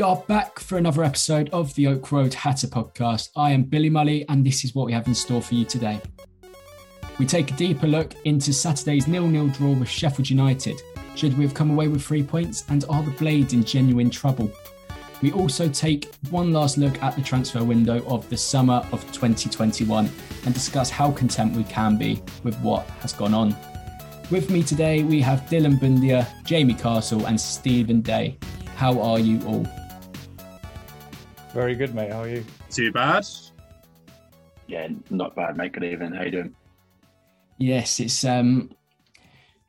We are back for another episode of the Oak Road Hatter podcast. I am Billy Mully, and this is what we have in store for you today. We take a deeper look into Saturday's nil-nil draw with Sheffield United. Should we have come away with three points, and are the Blades in genuine trouble? We also take one last look at the transfer window of the summer of 2021 and discuss how content we can be with what has gone on. With me today, we have Dylan Bundia, Jamie Castle, and Stephen Day. How are you all? Very good, mate. How are you? Too bad. Yeah, not bad, mate. Good evening. How you doing? Yes, it's um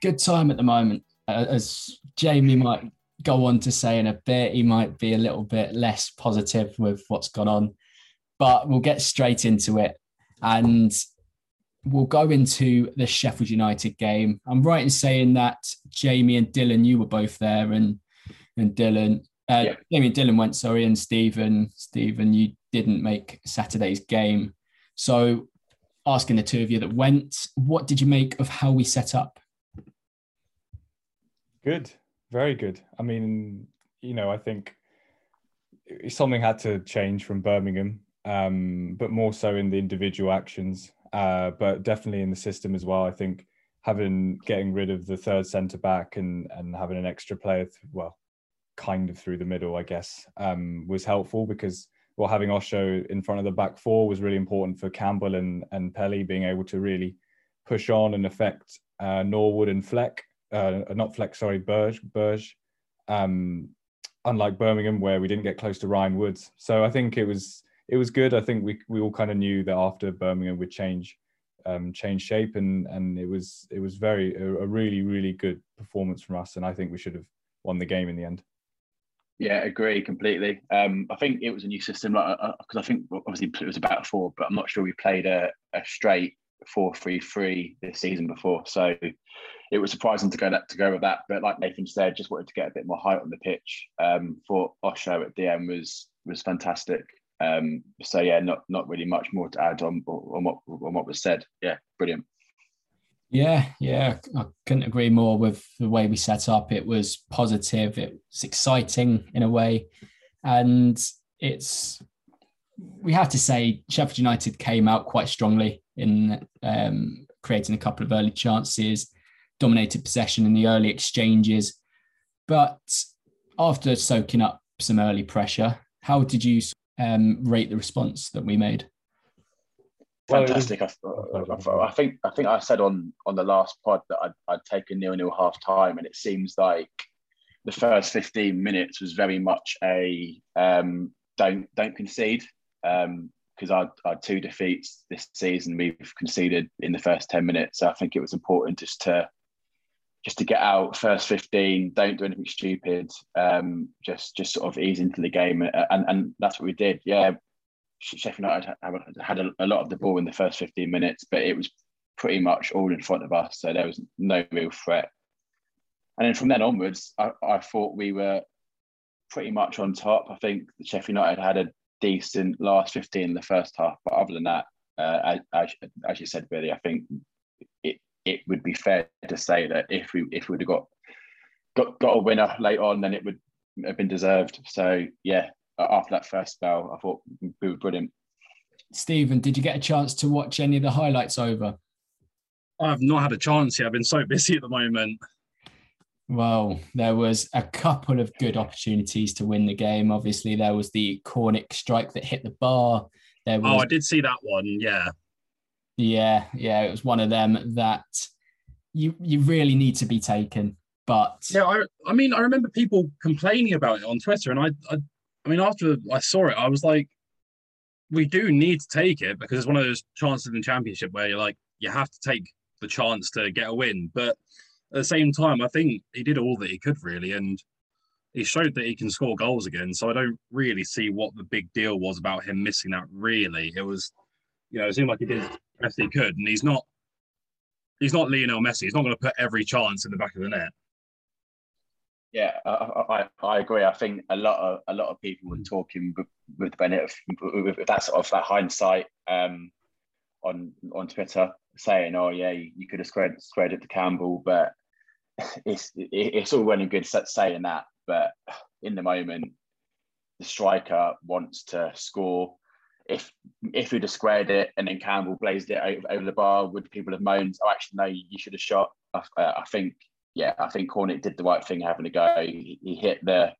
good time at the moment. Uh, as Jamie might go on to say in a bit, he might be a little bit less positive with what's gone on, but we'll get straight into it and we'll go into the Sheffield United game. I'm right in saying that Jamie and Dylan, you were both there, and and Dylan, uh, yeah. Jamie and Dylan went, sorry, and Stephen, Stephen, you didn't make Saturday's game. So, asking the two of you that went, what did you make of how we set up? Good, very good. I mean, you know, I think something had to change from Birmingham, um, but more so in the individual actions, uh, but definitely in the system as well. I think having getting rid of the third centre back and and having an extra player, well, kind of through the middle, I guess, um, was helpful because well, having Osho in front of the back four was really important for Campbell and and Pelly being able to really push on and affect uh, Norwood and Fleck, uh, not Fleck, sorry, Berge, Berge. Um, unlike Birmingham, where we didn't get close to Ryan Woods, so I think it was it was good. I think we we all kind of knew that after Birmingham would change um, change shape, and and it was it was very a, a really really good performance from us, and I think we should have won the game in the end. Yeah, agree completely. Um, I think it was a new system, because uh, I think obviously it was about four, but I'm not sure we played a, a straight four three three this season before. So it was surprising to go that to go with that. But like Nathan said, just wanted to get a bit more height on the pitch. Um, for Osho at DM was was fantastic. Um, so yeah, not not really much more to add on on what on what was said. Yeah, brilliant. Yeah, yeah, I couldn't agree more with the way we set up. It was positive, it was exciting in a way, and it's we have to say Sheffield United came out quite strongly in um, creating a couple of early chances, dominated possession in the early exchanges, but after soaking up some early pressure, how did you um, rate the response that we made? Fantastic. I, I, think I think I said on on the last pod that I'd, I'd take a nil nil half time, and it seems like the first fifteen minutes was very much a um, don't don't concede because because our, our two defeats this season we've conceded in the first 10 minutes. So I think it was important just to just to get out first 15, don't do anything stupid, um, just just sort of ease into the game. And, and that's what we did. Yeah, Sheffield United had a, lot of the ball in the first 15 minutes, but it was pretty much all in front of us. So there was no real threat. And then from then onwards, I, I thought we were pretty much on top. I think Sheffield United had a decent last 15 in the first half. But other than that, uh, as, as you said, Billy, I think it, it would be fair to say that if we if we'd have got got got a winner late on, then it would have been deserved. So yeah, after that first spell, I thought we were brilliant. Stephen, did you get a chance to watch any of the highlights over? I've not had a chance yet. I've been so busy at the moment. Well, there was a couple of good opportunities to win the game. Obviously, there was the Cornick strike that hit the bar. There oh, was, oh, I did see that one. Yeah. Yeah, yeah, it was one of them that you you really need to be taken. But yeah, I I mean, I remember people complaining about it on Twitter, and I I, I mean, after I saw it, I was like, we do need to take it because it's one of those chances in the championship where you're like, you have to take the chance to get a win, but at the same time, I think he did all that he could really, and he showed that he can score goals again. So I don't really see what the big deal was about him missing that. Really, it was, you know, it seemed like he did as best he could, and he's not, he's not Lionel Messi. He's not going to put every chance in the back of the net. Yeah, I, I, I, agree. I think a lot of a lot of people were talking with, with Bennett with, with that sort of that hindsight um, on on Twitter, saying, "Oh yeah, you could have squared squared it to Campbell," but it's it's all well and good saying that, but in the moment, the striker wants to score. If if we'd have squared it and then Campbell blazed it over, over the bar, would people have moaned? Oh, actually, no, you should have shot. I, I think, yeah, I think Cornick did the right thing having a go. He, he hit the,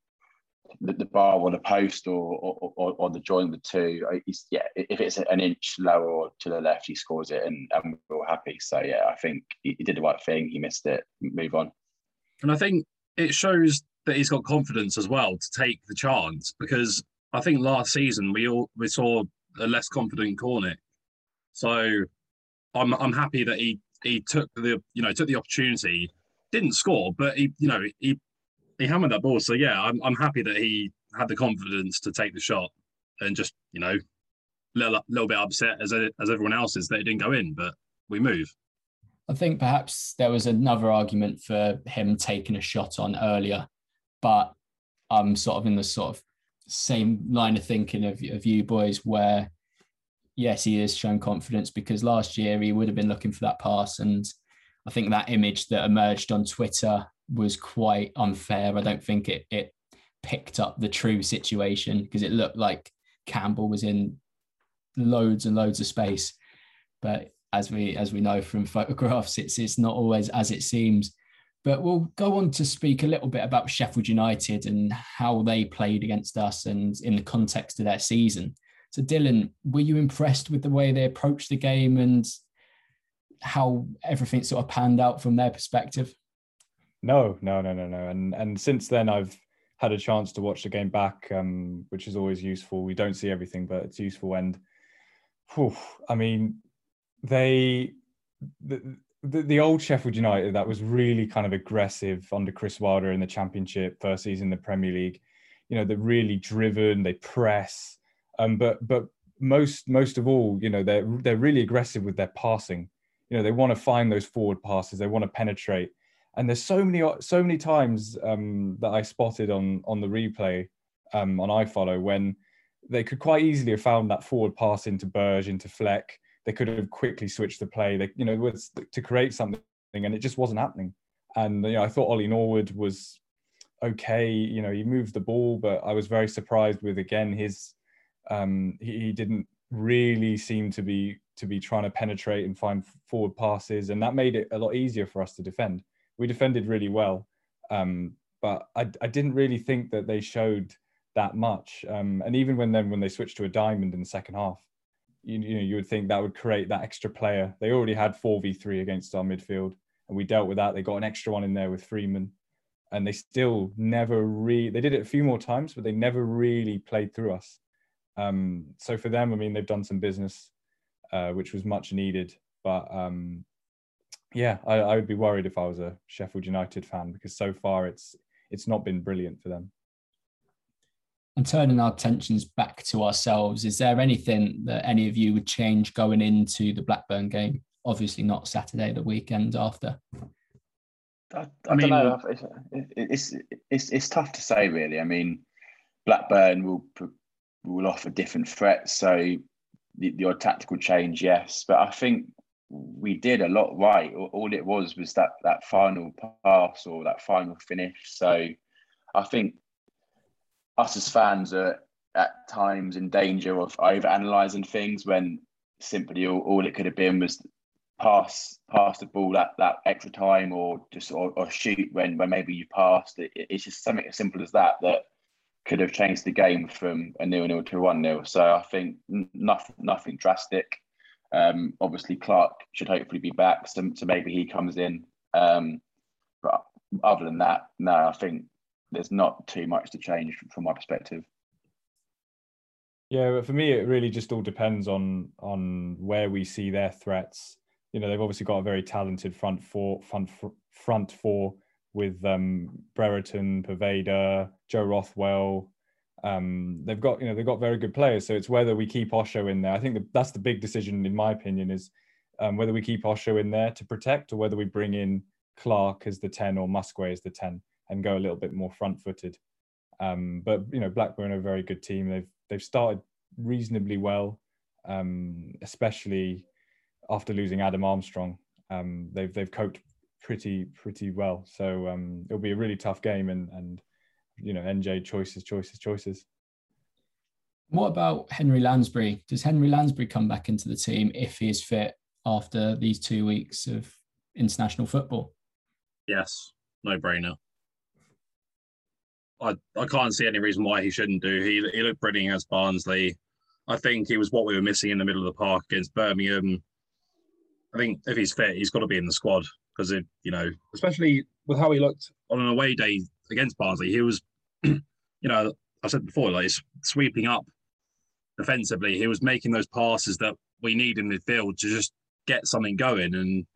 the, the bar on the post or or, or, or the joint the two. Uh, he's, yeah, if it's an inch lower or to the left, he scores it, and, and we're all happy. So yeah, I think he, he did the right thing. He missed it. Move on. And I think it shows that he's got confidence as well to take the chance because I think last season we all we saw a less confident Cornick. So I'm I'm happy that he he took the you know took the opportunity, didn't score, but he you know he he hammered that ball. So yeah, I'm I'm happy that he had the confidence to take the shot and just you know little little bit upset as as everyone else is that it didn't go in, but we move. I think perhaps there was another argument for him taking a shot on earlier, but I'm sort of in the sort of same line of thinking of, of you boys where yes, he is shown confidence because last year he would have been looking for that pass. And I think that image that emerged on Twitter was quite unfair. I don't think it it picked up the true situation because it looked like Campbell was in loads and loads of space. But as we as we know from photographs, it's it's not always as it seems. But we'll go on to speak a little bit about Sheffield United and how they played against us and in the context of their season. So, Dylan, were you impressed with the way they approached the game and how everything sort of panned out from their perspective? No, no, no, no, no. And and since then, I've had a chance to watch the game back, um, which is always useful. We don't see everything, but it's useful. And whew, I mean, they the, the, the old Sheffield United that was really kind of aggressive under Chris Wilder in the Championship, first season in the Premier League. You know, they're really driven, they press, um, but but most most of all, you know, they're they're really aggressive with their passing. You know, they want to find those forward passes, they want to penetrate. And there's so many so many times um, that I spotted on on the replay um, on iFollow when they could quite easily have found that forward pass into Berge, into Fleck, they could have quickly switched the play. They, you know, was to create something, and it just wasn't happening. And you know, I thought Ollie Norwood was okay. You know, he moved the ball, but I was very surprised with again his. Um, he, he didn't really seem to be to be trying to penetrate and find forward passes, and that made it a lot easier for us to defend. We defended really well, um, but I, I didn't really think that they showed that much. Um, and even when then when they switched to a diamond in the second half, you, you know you would think that would create that extra player. They already had four v three against our midfield, and we dealt with that. They got an extra one in there with Freeman, and they still never really. They did it a few more times, but they never really played through us. Um, so for them, I mean, they've done some business, uh, which was much needed. But um, yeah, I, I would be worried if I was a Sheffield United fan because so far it's it's not been brilliant for them. And turning our attentions back to ourselves, is there anything that any of you would change going into the Blackburn game? Obviously, not Saturday, the weekend after. I, I, I mean, don't know. It's, it's, it's it's tough to say, really. I mean, Blackburn will will offer different threats, so the, odd tactical change, yes. But I think we did a lot right. All it was was that that final pass or that final finish. So I think us as fans are at times in danger of over analysing things when simply all, all, it could have been was pass pass the ball that that extra time or just or, or shoot when when maybe you passed it, it's just something as simple as that that could have changed the game from a nil nil to a one nil so i think nothing nothing drastic um, obviously clark should hopefully be back so, so maybe he comes in um, but other than that no i think there's not too much to change from my perspective. Yeah, for me, it really just all depends on on where we see their threats. You know, they've obviously got a very talented front four, front front four with um, Brereton, Poveda, Joe Rothwell. Um, they've got you know they've got very good players. So it's whether we keep Osho in there. I think that's the big decision, in my opinion, is um, whether we keep Osho in there to protect or whether we bring in Clark as the ten or Muskwe as the ten and go a little bit more front-footed. Um, but you know, Blackburn are a very good team. They've they've started reasonably well, um, especially after losing Adam Armstrong. Um, they've they've coped pretty pretty well. So um, it'll be a really tough game, and and you know, NJ choices, choices, choices. What about Henry Lansbury? Does Henry Lansbury come back into the team if he is fit after these two weeks of international football? Yes, no brainer. I, I can't see any reason why he shouldn't do. He he looked brilliant against Barnsley. I think he was what we were missing in the middle of the park against Birmingham. I think if he's fit, he's got to be in the squad because it, you know, especially with how he looked on an away day against Barnsley, he was, you know, I said before, like sweeping up defensively. He was making those passes that we need in midfield to just get something going. And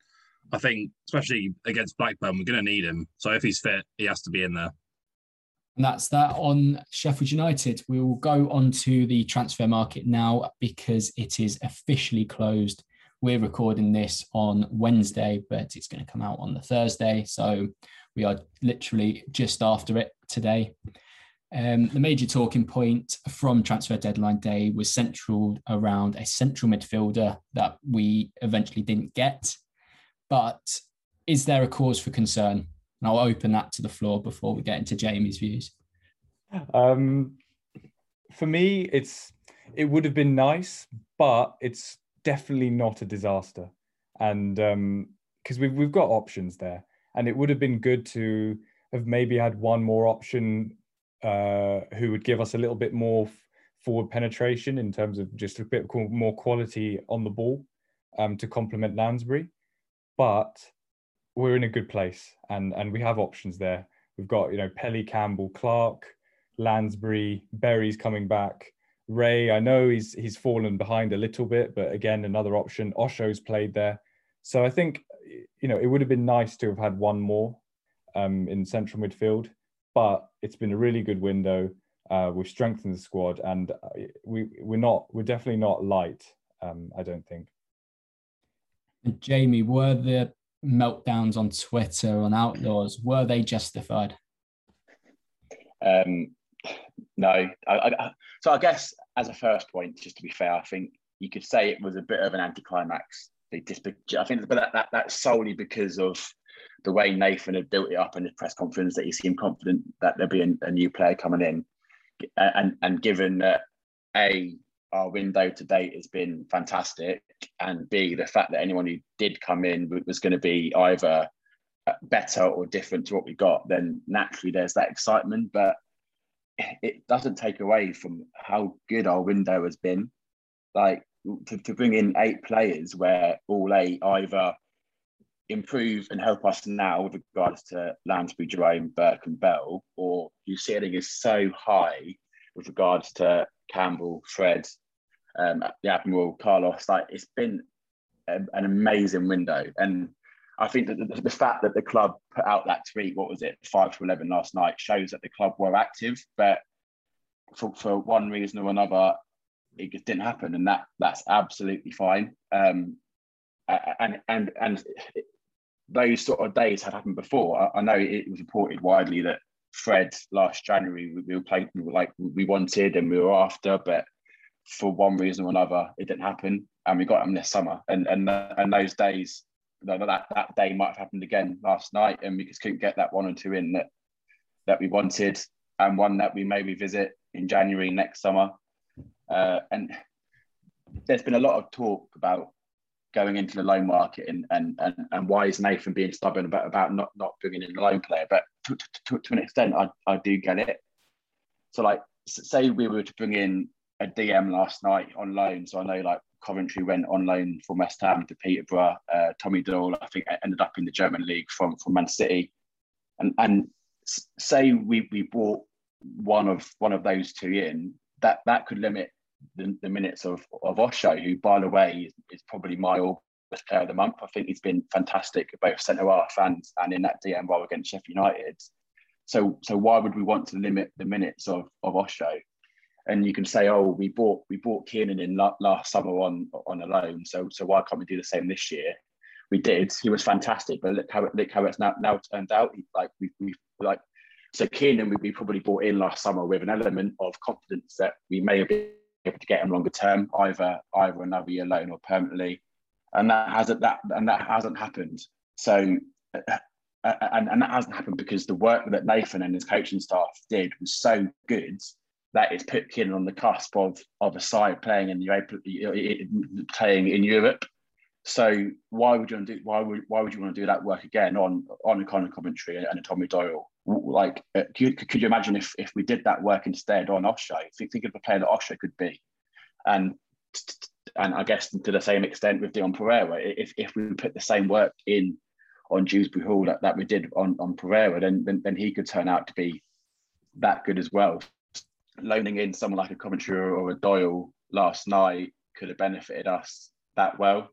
I think, especially against Blackburn, we're going to need him. So if he's fit, he has to be in there. And that's that on Sheffield United. We will go on to the transfer market now because it is officially closed. We're recording this on Wednesday, but it's going to come out on the Thursday. So we are literally just after it today. Um, the major talking point from transfer deadline day was central around a central midfielder that we eventually didn't get. But is there a cause for concern? And I'll open that to the floor before we get into Jamie's views. Um, for me, it's it would have been nice, but it's definitely not a disaster. And because um, we've we've got options there, and it would have been good to have maybe had one more option uh, who would give us a little bit more forward penetration in terms of just a bit more quality on the ball um, to complement Lansbury. But we're in a good place and and we have options there. We've got you know Pelly, Campbell, Clark, Lansbury, Berry's coming back. Rea, I know he's he's fallen behind a little bit, but again another option. Osho's played there, so I think you know it would have been nice to have had one more um, in central midfield, but it's been a really good window. Uh, we've strengthened the squad, and uh, we we're not we're definitely not light. Um, I don't think. Jamie, were the meltdowns on Twitter on Outlaws were they justified? Um, no. I, I, so I guess as a first point, just to be fair, I think you could say it was a bit of an anticlimax. They just, I think, but that, that that's solely because of the way Nathan had built it up in his press conference that he seemed confident that there'd be a, a new player coming in, and and given that a our window to date has been fantastic, and B, the fact that anyone who did come in was going to be either better or different to what we got, then naturally there's that excitement. But it doesn't take away from how good our window has been. Like to, to bring in eight players where all eight either improve and help us now with regards to Lansbury, Jerome, Burke, and Bell, or your ceiling is so high with regards to Campbell, Fred, um, the Admiral, Carlos. Like it's been a, an amazing window, and I think that the, the, fact that the club put out that tweet, what was it, five to eleven last night, shows that the club were active, but for, for one reason or another, it just didn't happen, and that that's absolutely fine. Um, and and and those sort of days had happened before. I, I know it was reported widely that Fred last January we, we were playing like we wanted and we were after, but for one reason or another, it didn't happen, and we got him this summer. And and and those days, that that day might have happened again last night, and we just couldn't get that one or two in that that we wanted, and one that we may revisit in January next summer. Uh, and there's been a lot of talk about going into the loan market and and and, and why is Nathan being stubborn about, about not not bringing in a loan player? But to, to, to an extent, I, I do get it. So like say we were to bring in a DM last night on loan. So I know like Coventry went on loan from West Ham to Peterborough. Uh, Tommy Doyle, I think, ended up in the German league from from Man City. And and say we we bought one of one of those two in, that that could limit the, the minutes of of Osho, who by the way is, is probably my best player of the month. I think he's been fantastic both centre half and and in that DM role against Sheffield United. So so why would we want to limit the minutes of of Osho? And you can say, oh, we bought we bought Kiernan in la- last summer on on a loan, so so why can't we do the same this year? We did. He was fantastic, but look how it, look how it's now now turned out. Like we we like so Kiernan we, we probably bought in last summer with an element of confidence that we may have been able to get him longer term, either either another year loan or permanently, and that hasn't that and that hasn't happened. So. Uh, uh, and, and that hasn't happened because the work that Nathan and his coaching staff did was so good that put Kiernan on the cusp of of a side playing in Europe, playing in Europe. So why would you want to do why would why would you want to do that work again on on a Conor Coventry and a Tommy Doyle? Like, uh, could, could you imagine if if we did that work instead on Osho? Think, think of the player that Osho could be, and and I guess to the same extent with Dion Pereira, if if we put the same work in on Dewsbury Hall that, that we did on on Pereira, then, then then he could turn out to be that good as well. Loaning in someone like a Coventry or a Doyle last night could have benefited us that well.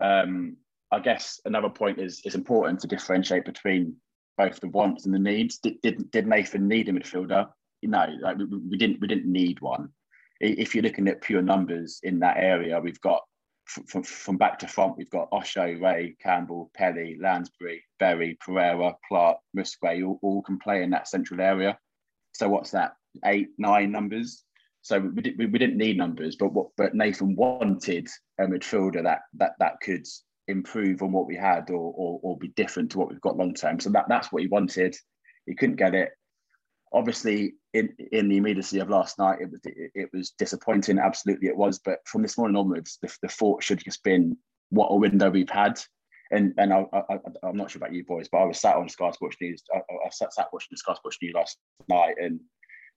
Um, I guess another point is it's important to differentiate between both the wants and the needs. Did, did, did Nathan need a midfielder? No, like we, we, didn't. We didn't need one. If you're looking at pure numbers in that area, we've got from, from back to front, we've got Osho, Rea, Campbell, Pelly, Lansbury, Berry, Pereira, Clark, Muskwe, all, all can play in that central area. So what's that? Eight, nine numbers. So we, did, we, we didn't need numbers, but what but Nathan wanted a midfielder that that that could improve on what we had or, or, or be different to what we've got long term. So that, that's what he wanted. He couldn't get it. Obviously, in, in the immediacy of last night, it was it, it was disappointing. Absolutely, it was. But from this morning onwards, the, the thought should just been what a window we've had. And and I, I, am not sure about you boys, but I was sat on Sky Sports News. I, I sat, sat watching Sky Sports News last night and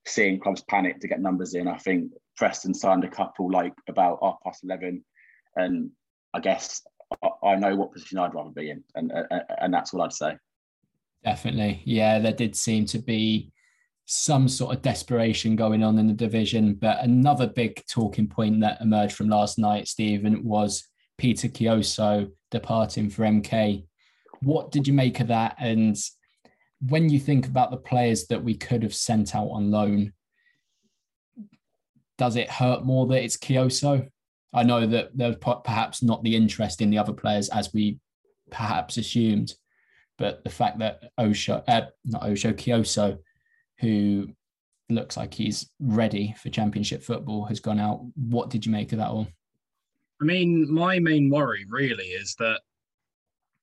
seeing clubs panic to get numbers in. I think Preston signed a couple like about half past eleven, and I guess I, know what position I'd rather be in, and and that's what I'd say. Definitely, yeah, there did seem to be some sort of desperation going on in the division. But another big talking point that emerged from last night, Stephen, was Peter Kioso departing for MK. What did you make of that? And when you think about the players that we could have sent out on loan, does it hurt more that it's Kioso? I know that there's perhaps not the interest in the other players as we perhaps assumed, but the fact that Osho, uh, not Osho, Kioso, who looks like he's ready for championship football, has gone out. What did you make of that all? I mean, my main worry really is that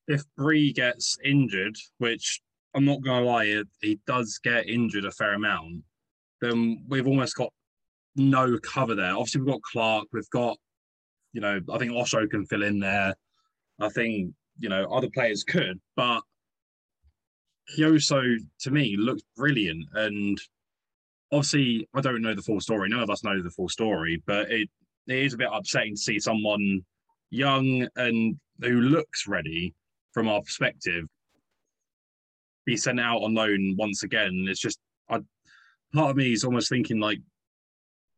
if Bree gets injured, which I'm not going to lie, he does get injured a fair amount, then we've almost got no cover there. Obviously, we've got Clark, we've got, you know, I think Osho can fill in there. I think, you know, other players could, but Kioso to me looks brilliant. And obviously, I don't know the full story. None of us know the full story, but it, it is a bit upsetting to see someone young and who looks ready from our perspective be sent out on loan once again. It's just I, part of me is almost thinking like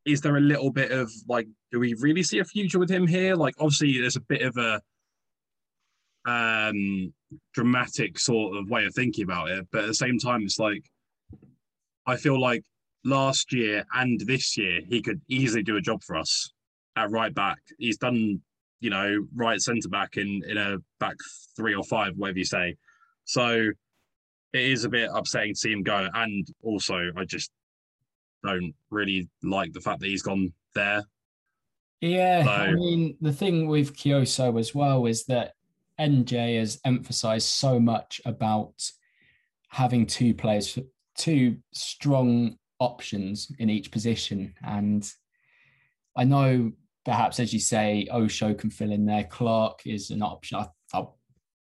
is there a little bit of like, do we really see a future with him here? Like, obviously, there's a bit of a um dramatic sort of way of thinking about it, but at the same time, it's like I feel like last year and this year he could easily do a job for us at right back. He's done, you know, right centre back in in a back three or five, whatever you say. So it is a bit upsetting to see him go, and also I just don't really like the fact that he's gone there. Yeah, So- I mean the thing with Kioso as well is that NJ has emphasized so much about having two players, two strong options in each position, and I know perhaps as you say, Osho can fill in there. Clark is an option. I, I'll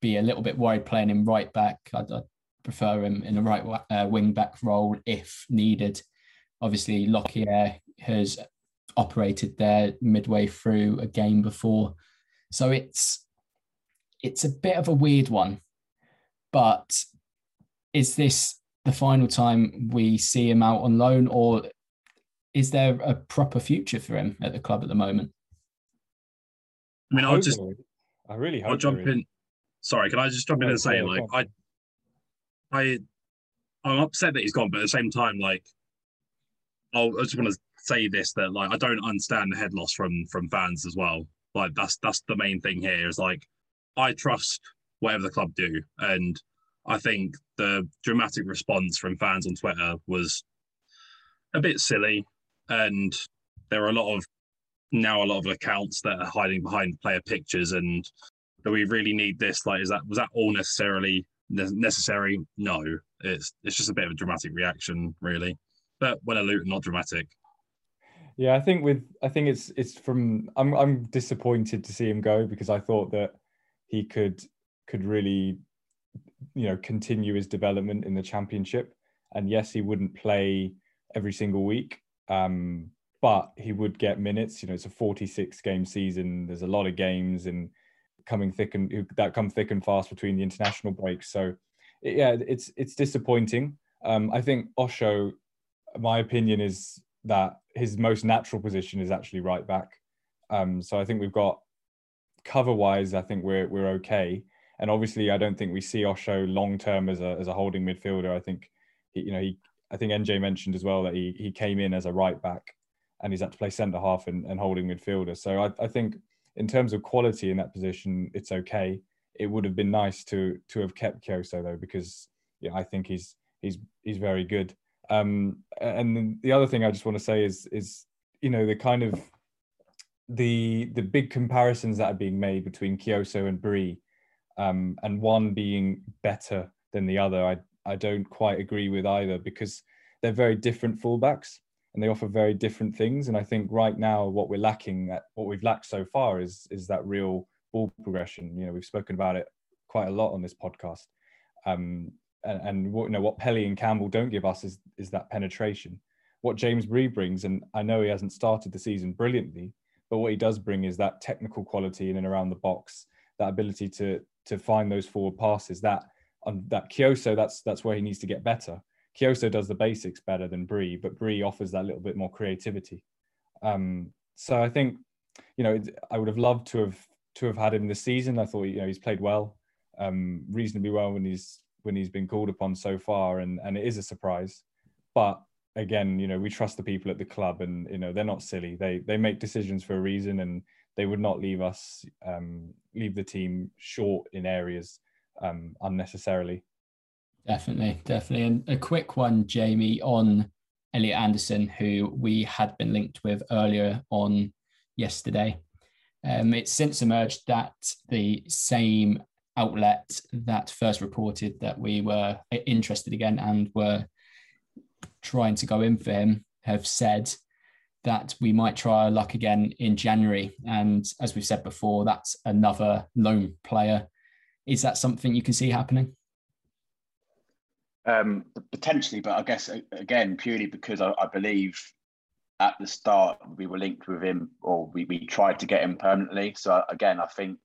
be a little bit worried playing him right back. I'd, I'd prefer him in a right uh, wing back role if needed. Obviously, Lockyer has operated there midway through a game before, so it's it's a bit of a weird one. But is this the final time we see him out on loan, or is there a proper future for him at the club at the moment? I mean, I'll just. I really hope I'll jump in. Sorry, can I just jump in and say, go on, like, I, I, I'm upset that he's gone, but at the same time, like, I'll, I just want to say this that, like, I don't understand the head loss from from fans as well. Like, that's that's the main thing here. Is like, I trust whatever the club do, and I think the dramatic response from fans on Twitter was a bit silly, and there are a lot of now a lot of accounts that are hiding behind player pictures and do we really need this like is that was that all necessarily ne- necessary? No. It's it's just a bit of a dramatic reaction really. But when a Luton not dramatic. Yeah, I think with I think it's it's from I'm I'm disappointed to see him go because I thought that he could could really you know continue his development in the championship. And yes he wouldn't play every single week um but he would get minutes. You know it's a 46 game season. There's a lot of games and coming thick and that come thick and fast between the international breaks so yeah it's it's disappointing um I think Osho my opinion is that his most natural position is actually right back. Um, so I think we've got cover wise, I think we're we're okay. And obviously, I don't think we see Osho long term as a as a holding midfielder. I think he, you know he I think NJ mentioned as well that he he came in as a right back and he's had to play centre half and, and holding midfielder. So I, I think in terms of quality in that position, it's okay. It would have been nice to to have kept Kioso though, because yeah, I think he's he's he's very good. Um, and the other thing I just want to say is is you know the kind of the the big comparisons that are being made between Kioso and Bree, um, and one being better than the other. I I don't quite agree with either because they're very different fullbacks and they offer very different things. And I think right now what we're lacking, what we've lacked so far, is is that real ball progression. You know, we've spoken about it quite a lot on this podcast. Um, and, and what you know what Pelly and Campbell don't give us is is that penetration. What James Bree brings, and I know he hasn't started the season brilliantly, but what he does bring is that technical quality in and around the box, that ability to to find those forward passes. That on that Kioso, that's that's where he needs to get better. Kioso does the basics better than Bree, but Bree offers that little bit more creativity. Um, so I think, you know, I would have loved to have to have had him this season. I thought, you know, he's played well, um, reasonably well when he's when he's been called upon so far, and and it is a surprise. But again, you know, we trust the people at the club, and you know, they're not silly. They they make decisions for a reason, and they would not leave us um, leave the team short in areas um, unnecessarily. Definitely, definitely. And a quick one, Jamie, on Elliot Anderson, who we had been linked with earlier on yesterday. Um, it's since emerged that the same outlet that first reported that we were interested again and were trying to go in for him have said that we might try our luck again in January. And as we've said before, that's another loan player. Is that something you can see happening? Um, potentially, but I guess again purely because I, I believe at the start we were linked with him, or we, we tried to get him permanently. So again, I think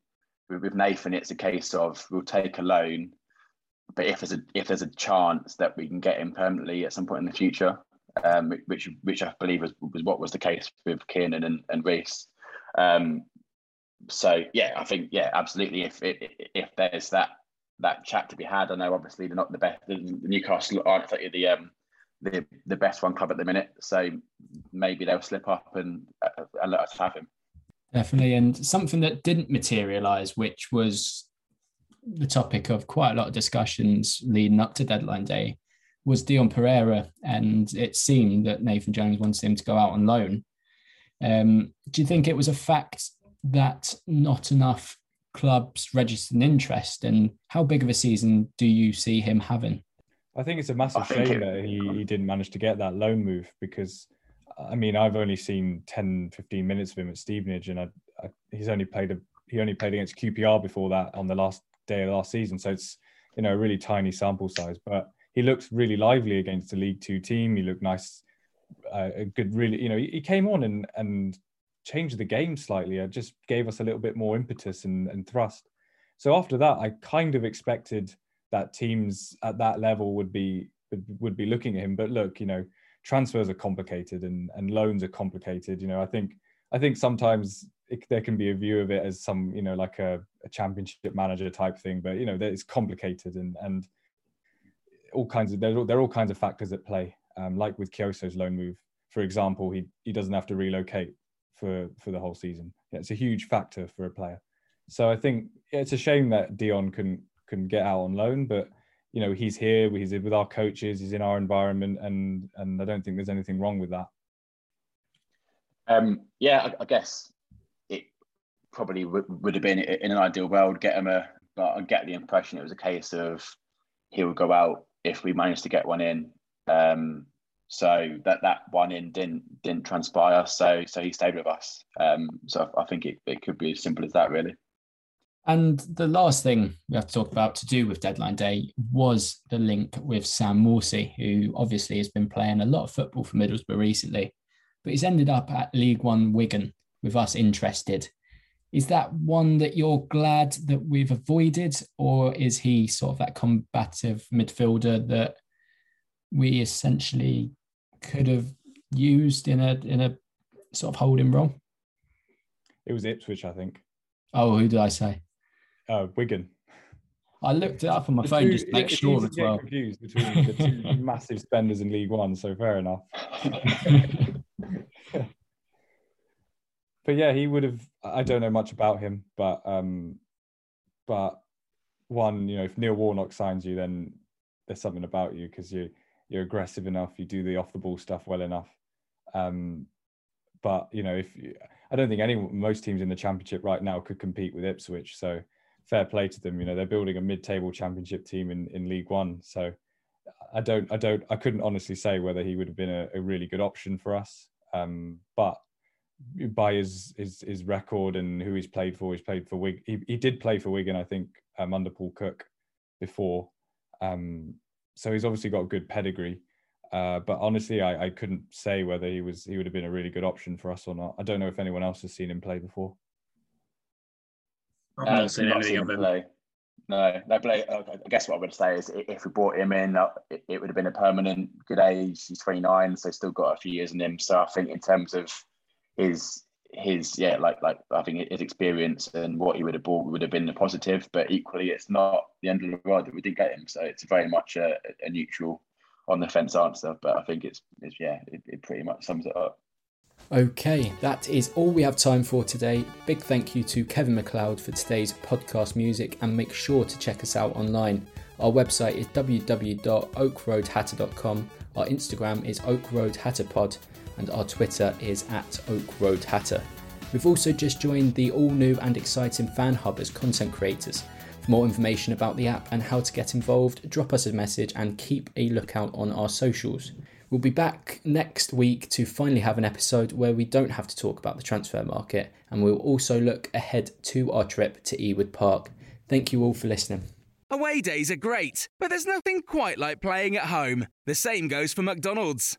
with, Nathan, it's a case of we'll take a loan, but if there's a if there's a chance that we can get him permanently at some point in the future, um, which which I believe was, was what was the case with Kiernan and, and Reece. Um, so yeah, I think yeah, absolutely. If if there's that that chat to be had, I know obviously they're not the best. The Newcastle aren't the um, the the best one club at the minute, so maybe they'll slip up and, uh, and let us have him. Definitely, and something that didn't materialise, which was the topic of quite a lot of discussions leading up to deadline day, was Dion Pereira, and it seemed that Nathan Jones wanted him to go out on loan. Um, do you think it was a fact that not enough clubs registered an interest, and how big of a season do you see him having? I think it's a massive shame it, that he, he didn't manage to get that loan move because, I mean, I've only seen 10, 15 minutes of him at Stevenage, and I, I, he's only played a he only played against QPR before that on the last day of last season, so it's you know a really tiny sample size, but he looked really lively against a League Two team. He looked nice, uh, a good, really, you know, he, he came on and and changed the game slightly. It just gave us a little bit more impetus and, and thrust. So after that, I kind of expected that teams at that level would be would, be looking at him. But look, you know, transfers are complicated and and loans are complicated. You know, I think I think sometimes it, there can be a view of it as some you know like a, a championship manager type thing, but you know, it's complicated and and all kinds of there are all kinds of factors at play. Um, like with Kioso's loan move, for example, he he doesn't have to relocate for for the whole season. Yeah, it's a huge factor for a player. So I think yeah, it's a shame that Dion can can get out on loan, but you know he's here, he's with our coaches, he's in our environment, and and I don't think there's anything wrong with that. Um, yeah, I, I guess it probably would, would have been in an ideal world get him a, but I get the impression it was a case of he would go out if we managed to get one in. Um, so that that one in didn't didn't transpire. So so he stayed with us. Um, so I think it, it could be as simple as that, really. And the last thing we have to talk about to do with deadline day was the link with Sam Morsy, who obviously has been playing a lot of football for Middlesbrough recently, but he's ended up at League One Wigan with us interested. Is that one that you're glad that we've avoided, or is he sort of that combative midfielder that we essentially could have used in a in a sort of holding role? It was Ipswich, I think. Oh, who did I say? Uh, Wigan. I looked it up on my the phone two, just to make sure as well. Confused between the two massive spenders in League One, so fair enough. but yeah, he would have. I don't know much about him, but um, but one, you know, if Neil Warnock signs you, then there's something about you because you you're aggressive enough, you do the off the ball stuff well enough. Um, but you know, if you, I don't think any most teams in the championship right now could compete with Ipswich, so fair play to them. You know, they're building a mid-table championship team in in League One, so I don't, I don't, I couldn't honestly say whether he would have been a, a really good option for us. Um, but by his, his his record and who he's played for, he's played for Wig. He, he did play for Wigan, I think, um, under Paul Cook before. Um, so he's obviously got a good pedigree. Uh, but honestly, I, I couldn't say whether he was he would have been a really good option for us or not. I don't know if anyone else has seen him play before. I've not uh, seen anything of him. Play. No, no, play. Uh, I guess what I would say is if we brought him in, uh, it, it would have been a permanent good age. He's 29, so still got a few years in him. So I think in terms of his his yeah, like like I think his experience and what he would have brought would have been a positive. But equally, it's not the end of the world that we didn't get him. So it's very much a, a neutral on the fence answer. But I think it's, it's yeah, it, it pretty much sums it up. Okay, that is all we have time for today. Big thank you to Kevin MacLeod for today's podcast music, and make sure to check us out online. Our website is www.oakroadhatter.com. Our Instagram is oakroadhatterpod and our Twitter is at Oak Road Hatter. We've also just joined the all new and exciting Fan Hub as content creators. For more information about the app and how to get involved, drop us a message and keep a lookout on our socials. We'll be back next week to finally have an episode where we don't have to talk about the transfer market, and we'll also look ahead to our trip to Ewood Park. Thank you all for listening. Away days are great, but there's nothing quite like playing at home. The same goes for McDonald's.